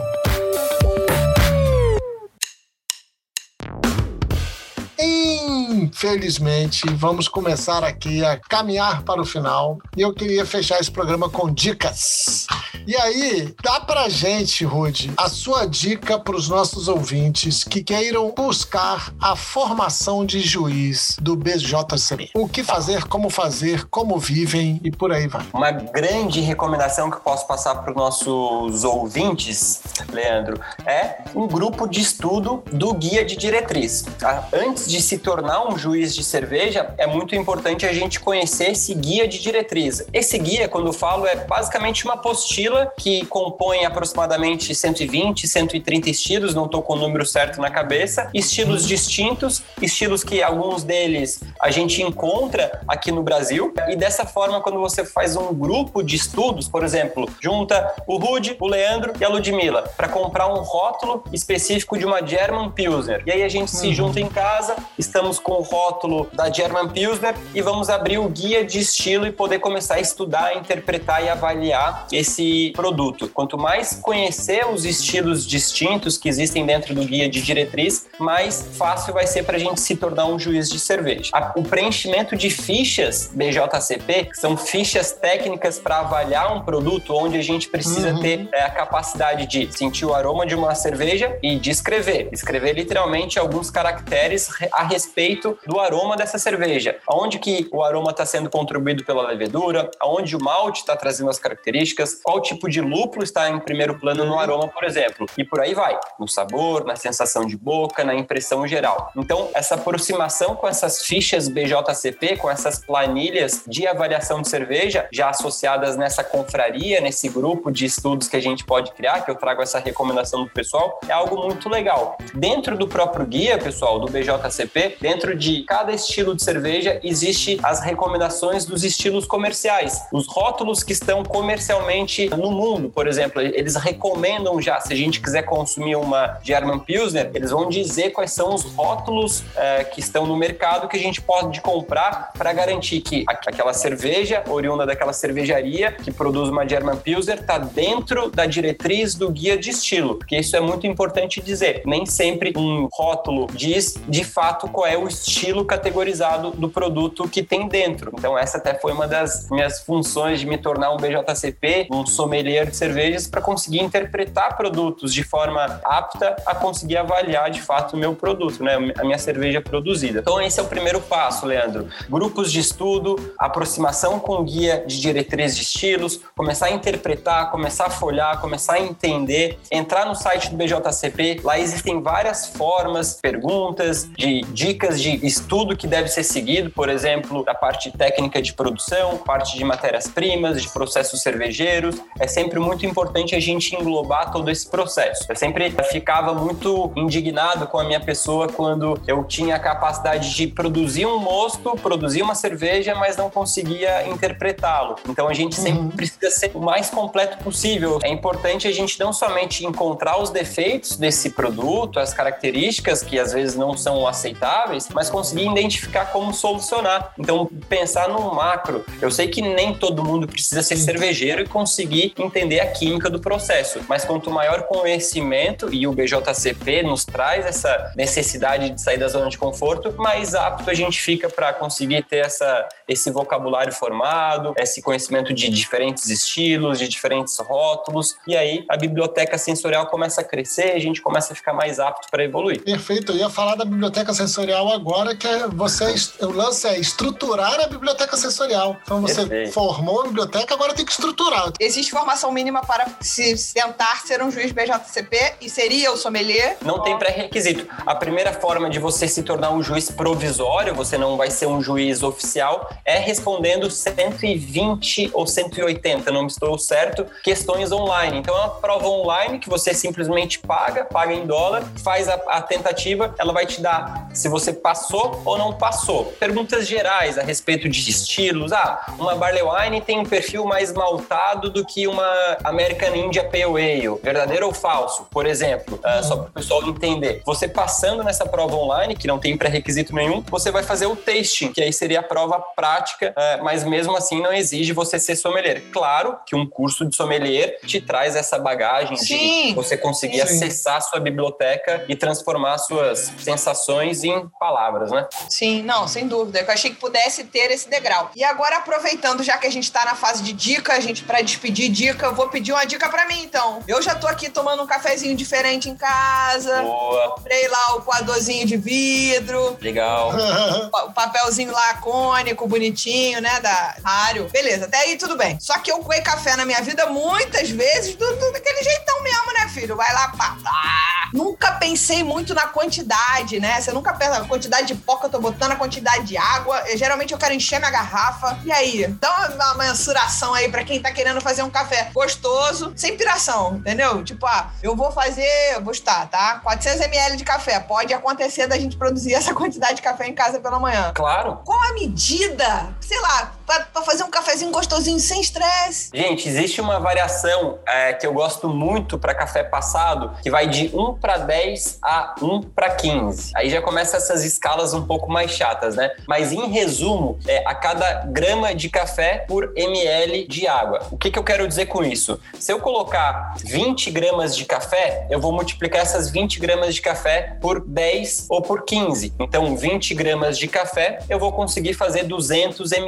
em Infelizmente, vamos começar aqui a caminhar para o final e eu queria fechar esse programa com dicas. E aí, dá pra gente, Rude, a sua dica para os nossos ouvintes que queiram buscar a formação de juiz do BJCP. O que fazer, como fazer, como vivem e por aí vai. Uma grande recomendação que eu posso passar para os nossos ouvintes, Leandro, é um grupo de estudo do Guia de Diretriz. Tá? Antes de se tornar um juiz de cerveja, é muito importante a gente conhecer esse guia de diretriz. Esse guia, quando eu falo, é basicamente uma apostila que compõe aproximadamente 120, 130 estilos, não estou com o número certo na cabeça, estilos distintos, estilos que alguns deles a gente encontra aqui no Brasil. E dessa forma, quando você faz um grupo de estudos, por exemplo, junta o Rude, o Leandro e a Ludmilla para comprar um rótulo específico de uma German Pilsner. E aí a gente uhum. se junta em casa, estamos com o rótulo da German Pilsner e vamos abrir o guia de estilo e poder começar a estudar, interpretar e avaliar esse produto. Quanto mais conhecer os estilos distintos que existem dentro do guia de diretriz, mais fácil vai ser para a gente se tornar um juiz de cerveja. O preenchimento de fichas BJCP, que são fichas técnicas para avaliar um produto, onde a gente precisa uhum. ter é, a capacidade de sentir o aroma de uma cerveja e de escrever. Escrever literalmente alguns caracteres a respeito do aroma dessa cerveja. Aonde que o aroma está sendo contribuído pela levedura, aonde o malte está trazendo as características, qual tipo de lúpulo está em primeiro plano no aroma, por exemplo. E por aí vai, no sabor, na sensação de boca, na impressão geral. Então, essa aproximação com essas fichas BJCP, com essas planilhas de avaliação de cerveja, já associadas nessa confraria, nesse grupo de estudos que a gente pode criar, que eu trago essa recomendação do pessoal, é algo muito legal. Dentro do próprio guia, pessoal, do BJCP, dentro de cada estilo de cerveja, existe as recomendações dos estilos comerciais, os rótulos que estão comercialmente no mundo, por exemplo, eles recomendam já, se a gente quiser consumir uma German Pilsner, eles vão dizer quais são os rótulos é, que estão no mercado que a gente pode comprar para garantir que aquela cerveja, oriunda daquela cervejaria que produz uma German Pilsner, está dentro da diretriz do guia de estilo, porque isso é muito importante dizer. Nem sempre um rótulo diz de fato qual é o estilo categorizado do produto que tem dentro. Então, essa até foi uma das minhas funções de me tornar um BJCP, um sommelier de cervejas, para conseguir interpretar produtos de forma apta a conseguir avaliar de fato o meu produto, né? a minha cerveja produzida. Então, esse é o primeiro passo, Leandro. Grupos de estudo, aproximação com guia de diretrizes de estilos, começar a interpretar, começar a folhar, começar a entender, entrar no site do BJCP. Lá existem várias formas, perguntas, de dicas de estudo que deve ser seguido, por exemplo, da parte técnica de produção, parte de matérias-primas, de processos cervejeiros. É sempre muito importante a gente englobar todo esse processo. Eu sempre ficava muito indignado com a minha pessoa quando eu tinha a capacidade de produzir um mosto, produzir uma cerveja, mas não conseguia interpretá-lo. Então a gente sempre uhum. precisa ser o mais completo possível. É importante a gente não somente encontrar os defeitos desse produto, as características que às vezes não são aceitáveis, mas conseguir identificar como solucionar. Então, pensar no macro. Eu sei que nem todo mundo precisa ser cervejeiro e conseguir conseguir entender a química do processo. Mas quanto maior conhecimento, e o BJCP nos traz essa necessidade de sair da zona de conforto, mais apto a gente fica para conseguir ter essa, esse vocabulário formado, esse conhecimento de diferentes estilos, de diferentes rótulos, e aí a biblioteca sensorial começa a crescer, a gente começa a ficar mais apto para evoluir. Perfeito, eu ia falar da biblioteca sensorial agora, que é você, o lance é estruturar a biblioteca sensorial. Então você Perfeito. formou a biblioteca, agora tem que estruturar. Existe formação mínima para se tentar ser um juiz BJCP e seria o sommelier? Não tem pré-requisito. A primeira forma de você se tornar um juiz provisório, você não vai ser um juiz oficial, é respondendo 120 ou 180, não estou certo, questões online. Então é uma prova online que você simplesmente paga, paga em dólar, faz a, a tentativa, ela vai te dar se você passou ou não passou. Perguntas gerais a respeito de estilos. Ah, uma Barley Wine tem um perfil mais maltado do que uma American India Pale Ale. Verdadeiro ou falso? Por exemplo, uh, só para o pessoal entender. Você passando nessa prova online, que não tem pré-requisito nenhum, você vai fazer o tasting, que aí seria a prova prática, uh, mas mesmo assim não exige você ser sommelier. Claro que um curso de sommelier te traz essa bagagem Sim. de você conseguir Sim. acessar sua biblioteca e transformar suas sensações em palavras, né? Sim, não, sem dúvida. Eu achei que pudesse ter esse degrau. E agora, aproveitando, já que a gente tá na fase de dica, a gente, para despedir dica, eu vou pedir uma dica para mim, então. Eu já tô aqui tomando um cafezinho diferente em casa. Boa. Comprei lá o coadorzinho de vidro. Legal. o papelzinho lacônico, bonitinho, né? Da Rário. Beleza, até aí tudo bem. Só que eu coei café na minha vida muitas vezes do, do, daquele jeitão mesmo, né, filho? Vai lá, pá, pá. Nunca pensei muito na quantidade, né? Você nunca pensa na quantidade de pó que eu tô botando, a quantidade de água. Eu, geralmente eu quero encher minha garrafa. E aí? Dá uma mensuração aí pra quem tá querendo fazer um café gostoso, sem piração, entendeu? Tipo, ah, eu vou fazer, vou estar, tá? 400 ml de café. Pode acontecer da gente produzir essa quantidade de café em casa pela manhã. Claro. Qual a medida? Sei lá, para fazer um cafezinho gostosinho sem estresse. Gente, existe uma variação é, que eu gosto muito para café passado, que vai de 1 para 10 a 1 para 15. Aí já começa essas escalas um pouco mais chatas, né? Mas em resumo, é a cada grama de café por ml de água. O que, que eu quero dizer com isso? Se eu colocar 20 gramas de café, eu vou multiplicar essas 20 gramas de café por 10 ou por 15. Então, 20 gramas de café, eu vou conseguir fazer 200 ml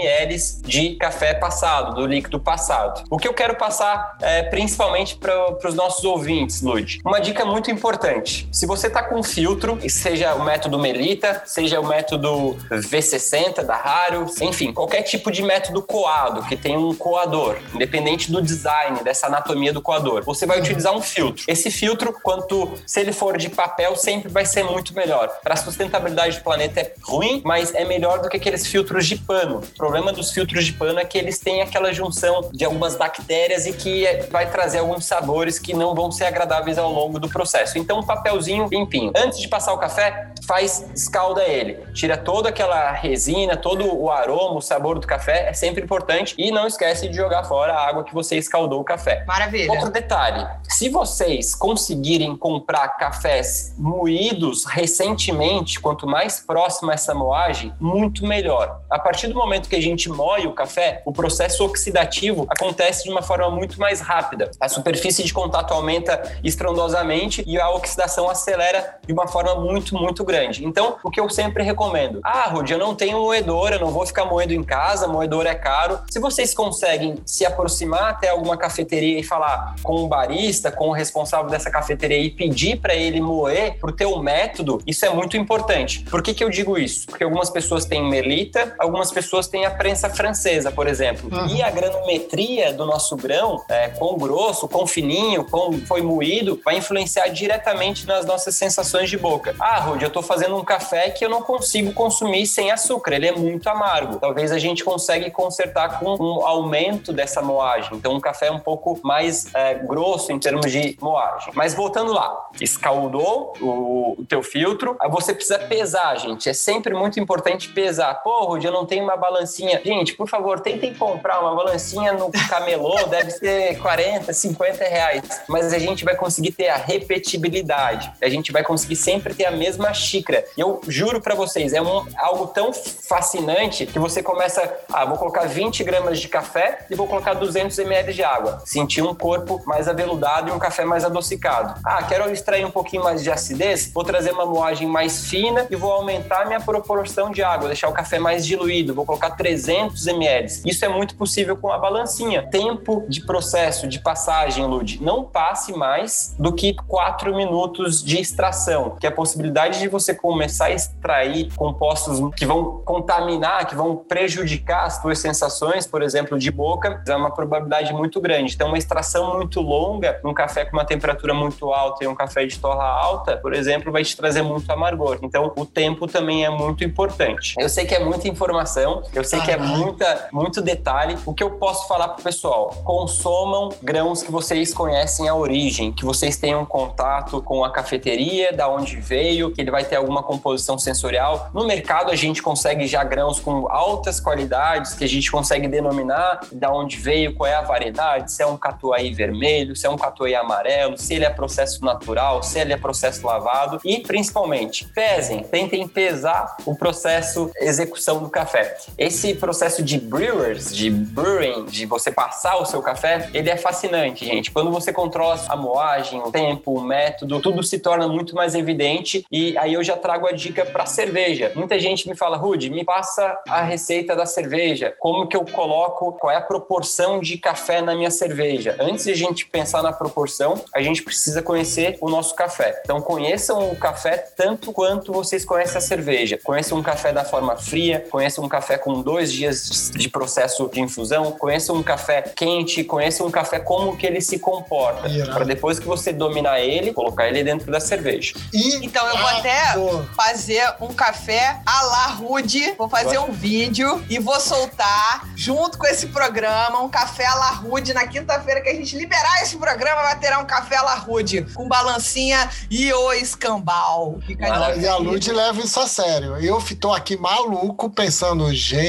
de café passado, do líquido passado. O que eu quero passar é, principalmente para os nossos ouvintes, Lud, uma dica muito importante. Se você está com filtro, seja o método Melita, seja o método V60 da Raro, enfim, qualquer tipo de método coado que tem um coador, independente do design, dessa anatomia do coador, você vai utilizar um filtro. Esse filtro, quanto se ele for de papel, sempre vai ser muito melhor. Para a sustentabilidade do planeta é ruim, mas é melhor do que aqueles filtros de pano. O problema dos filtros de pano é que eles têm aquela junção de algumas bactérias e que vai trazer alguns sabores que não vão ser agradáveis ao longo do processo. Então, um papelzinho limpinho. Antes de passar o café, faz, escalda ele. Tira toda aquela resina, todo o aroma, o sabor do café, é sempre importante. E não esquece de jogar fora a água que você escaldou o café. Maravilha. Outro detalhe: se vocês conseguirem comprar cafés moídos recentemente, quanto mais próximo essa moagem, muito melhor. A partir do momento que a gente moe o café, o processo oxidativo acontece de uma forma muito mais rápida. A superfície de contato aumenta estrondosamente e a oxidação acelera de uma forma muito, muito grande. Então, o que eu sempre recomendo: ah, Rudy, eu não tenho moedor, eu não vou ficar moendo em casa, moedor é caro. Se vocês conseguem se aproximar até alguma cafeteria e falar com o barista, com o responsável dessa cafeteria e pedir para ele moer pro teu método, isso é muito importante. Por que, que eu digo isso? Porque algumas pessoas têm melita, algumas pessoas têm a prensa francesa, por exemplo. Uhum. E a granometria do nosso grão, é, quão grosso, quão fininho, quão foi moído, vai influenciar diretamente nas nossas sensações de boca. Ah, Rudy, eu tô fazendo um café que eu não consigo consumir sem açúcar, ele é muito amargo. Talvez a gente consiga consertar com um aumento dessa moagem. Então, um café um pouco mais é, grosso em termos de moagem. Mas voltando lá, escaldou o, o teu filtro, você precisa pesar, gente. É sempre muito importante pesar. Pô, Rudy, eu não tenho uma balancinha. Gente, por favor, tentem comprar uma balancinha no camelô, deve ser 40, 50 reais. Mas a gente vai conseguir ter a repetibilidade. A gente vai conseguir sempre ter a mesma xícara. E eu juro para vocês, é um, algo tão fascinante que você começa, ah, vou colocar 20 gramas de café e vou colocar 200 ml de água. Sentir um corpo mais aveludado e um café mais adocicado. Ah, quero extrair um pouquinho mais de acidez? Vou trazer uma moagem mais fina e vou aumentar minha proporção de água, deixar o café mais diluído, vou colocar 300 ml. Isso é muito possível com a balancinha. Tempo de processo, de passagem, Lud, não passe mais do que 4 minutos de extração, que é a possibilidade de você começar a extrair compostos que vão contaminar, que vão prejudicar as suas sensações, por exemplo, de boca, é uma probabilidade muito grande. Então, uma extração muito longa, um café com uma temperatura muito alta e um café de torra alta, por exemplo, vai te trazer muito amargor. Então, o tempo também é muito importante. Eu sei que é muita informação, eu sei que é muita, muito detalhe. O que eu posso falar pro pessoal? Consomam grãos que vocês conhecem a origem, que vocês tenham contato com a cafeteria, da onde veio, que ele vai ter alguma composição sensorial. No mercado, a gente consegue já grãos com altas qualidades, que a gente consegue denominar da onde veio, qual é a variedade, se é um catuai vermelho, se é um catuai amarelo, se ele é processo natural, se ele é processo lavado e, principalmente, pesem, tentem pesar o processo execução do café. Esse processo de brewers, de brewing, de você passar o seu café, ele é fascinante, gente. Quando você controla a moagem, o tempo, o método, tudo se torna muito mais evidente e aí eu já trago a dica para cerveja. Muita gente me fala, Rude, me passa a receita da cerveja, como que eu coloco, qual é a proporção de café na minha cerveja. Antes de a gente pensar na proporção, a gente precisa conhecer o nosso café. Então conheçam o café tanto quanto vocês conhecem a cerveja. Conheçam um café da forma fria, conheçam um café com dois dias de processo de infusão, conheçam um café quente, conheçam um café como que ele se comporta. Para depois que você dominar ele, colocar ele dentro da cerveja. E Então eu vou até fazer um café à la Rude. Vou fazer um vídeo e vou soltar, junto com esse programa, um café à la Rude. Na quinta-feira que a gente liberar esse programa, vai ter um café à la Rude. Com balancinha e o escambau. Fica E a. Lud leva isso a sério. Eu tô aqui maluco pensando, gente,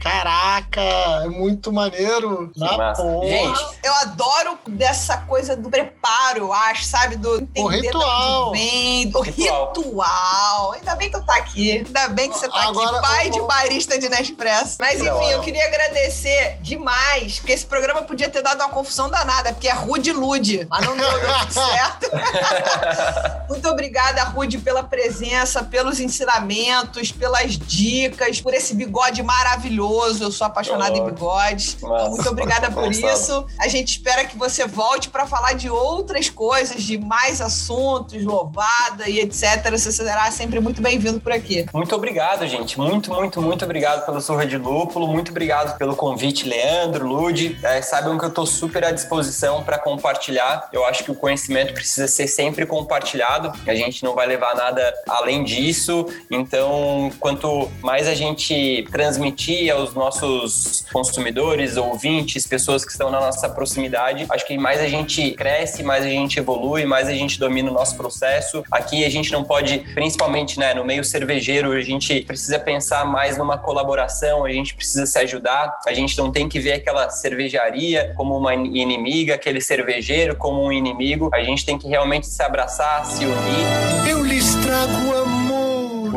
caraca, é muito maneiro. Na porra. Gente, Eu adoro dessa coisa do preparo, eu acho, sabe? Do entender O ritual. vem, do Ritual. ritual. Ainda bem que tu tá aqui. Ainda bem que você tá Agora, aqui, pai o- de barista de Nespresso. Mas enfim, eu queria agradecer demais, porque esse programa podia ter dado uma confusão danada, porque é Rude Lude, mas não deu, deu tudo certo. Muito obrigada, Rude, pela presença, pelos ensinamentos, pelas dicas, por esse bigode maravilhoso. Eu sou apaixonada em Oh. bigodes. Então, muito obrigada por isso. A gente espera que você volte para falar de outras coisas, de mais assuntos, louvada e etc. Você será sempre muito bem-vindo por aqui. Muito obrigado, gente. Muito, muito, muito obrigado pelo Surra de Lúpulo. Muito obrigado pelo convite, Leandro, Lude. É, saibam que eu estou super à disposição para compartilhar. Eu acho que o conhecimento precisa ser sempre compartilhado. A gente não vai levar nada além disso. Então, quanto mais a gente transmitir aos nossos consumidores, ouvintes, pessoas que estão na nossa proximidade, acho que mais a gente cresce, mais a gente evolui, mais a gente domina o nosso processo. Aqui a gente não pode, principalmente né, no meio cervejeiro, a gente precisa pensar mais numa colaboração, a gente precisa se ajudar, a gente não tem que ver aquela cervejaria como uma inimiga, aquele cervejeiro como um inimigo, a gente tem que realmente se abraçar, se unir Eu lhes trago amor.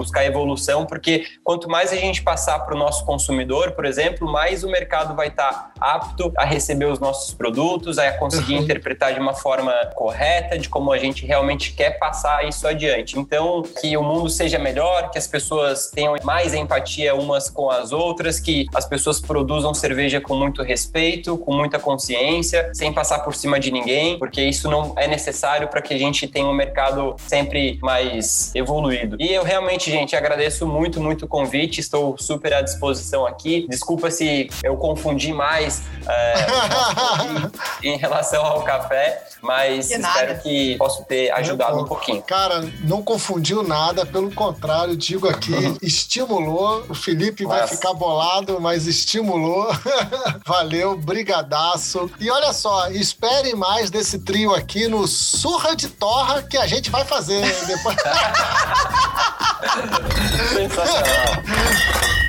Buscar evolução, porque quanto mais a gente passar para o nosso consumidor, por exemplo, mais o mercado vai estar apto a receber os nossos produtos, a conseguir Uhum. interpretar de uma forma correta, de como a gente realmente quer passar isso adiante. Então, que o mundo seja melhor, que as pessoas tenham mais empatia umas com as outras, que as pessoas produzam cerveja com muito respeito, com muita consciência, sem passar por cima de ninguém, porque isso não é necessário para que a gente tenha um mercado sempre mais evoluído. E eu realmente, gente, agradeço muito, muito o convite, estou super à disposição aqui. Desculpa se eu confundi mais é, em relação ao café, mas Que espero que possa ter ajudado um pouquinho. Cara, não confundiu nada, pelo contrário, digo aqui, estimulou. O Felipe vai ficar bolado, mas estimulou. Valeu, brigadaço. E olha só, espere mais desse trio aqui no Surra de Torra que a gente vai fazer depois. 審査したな。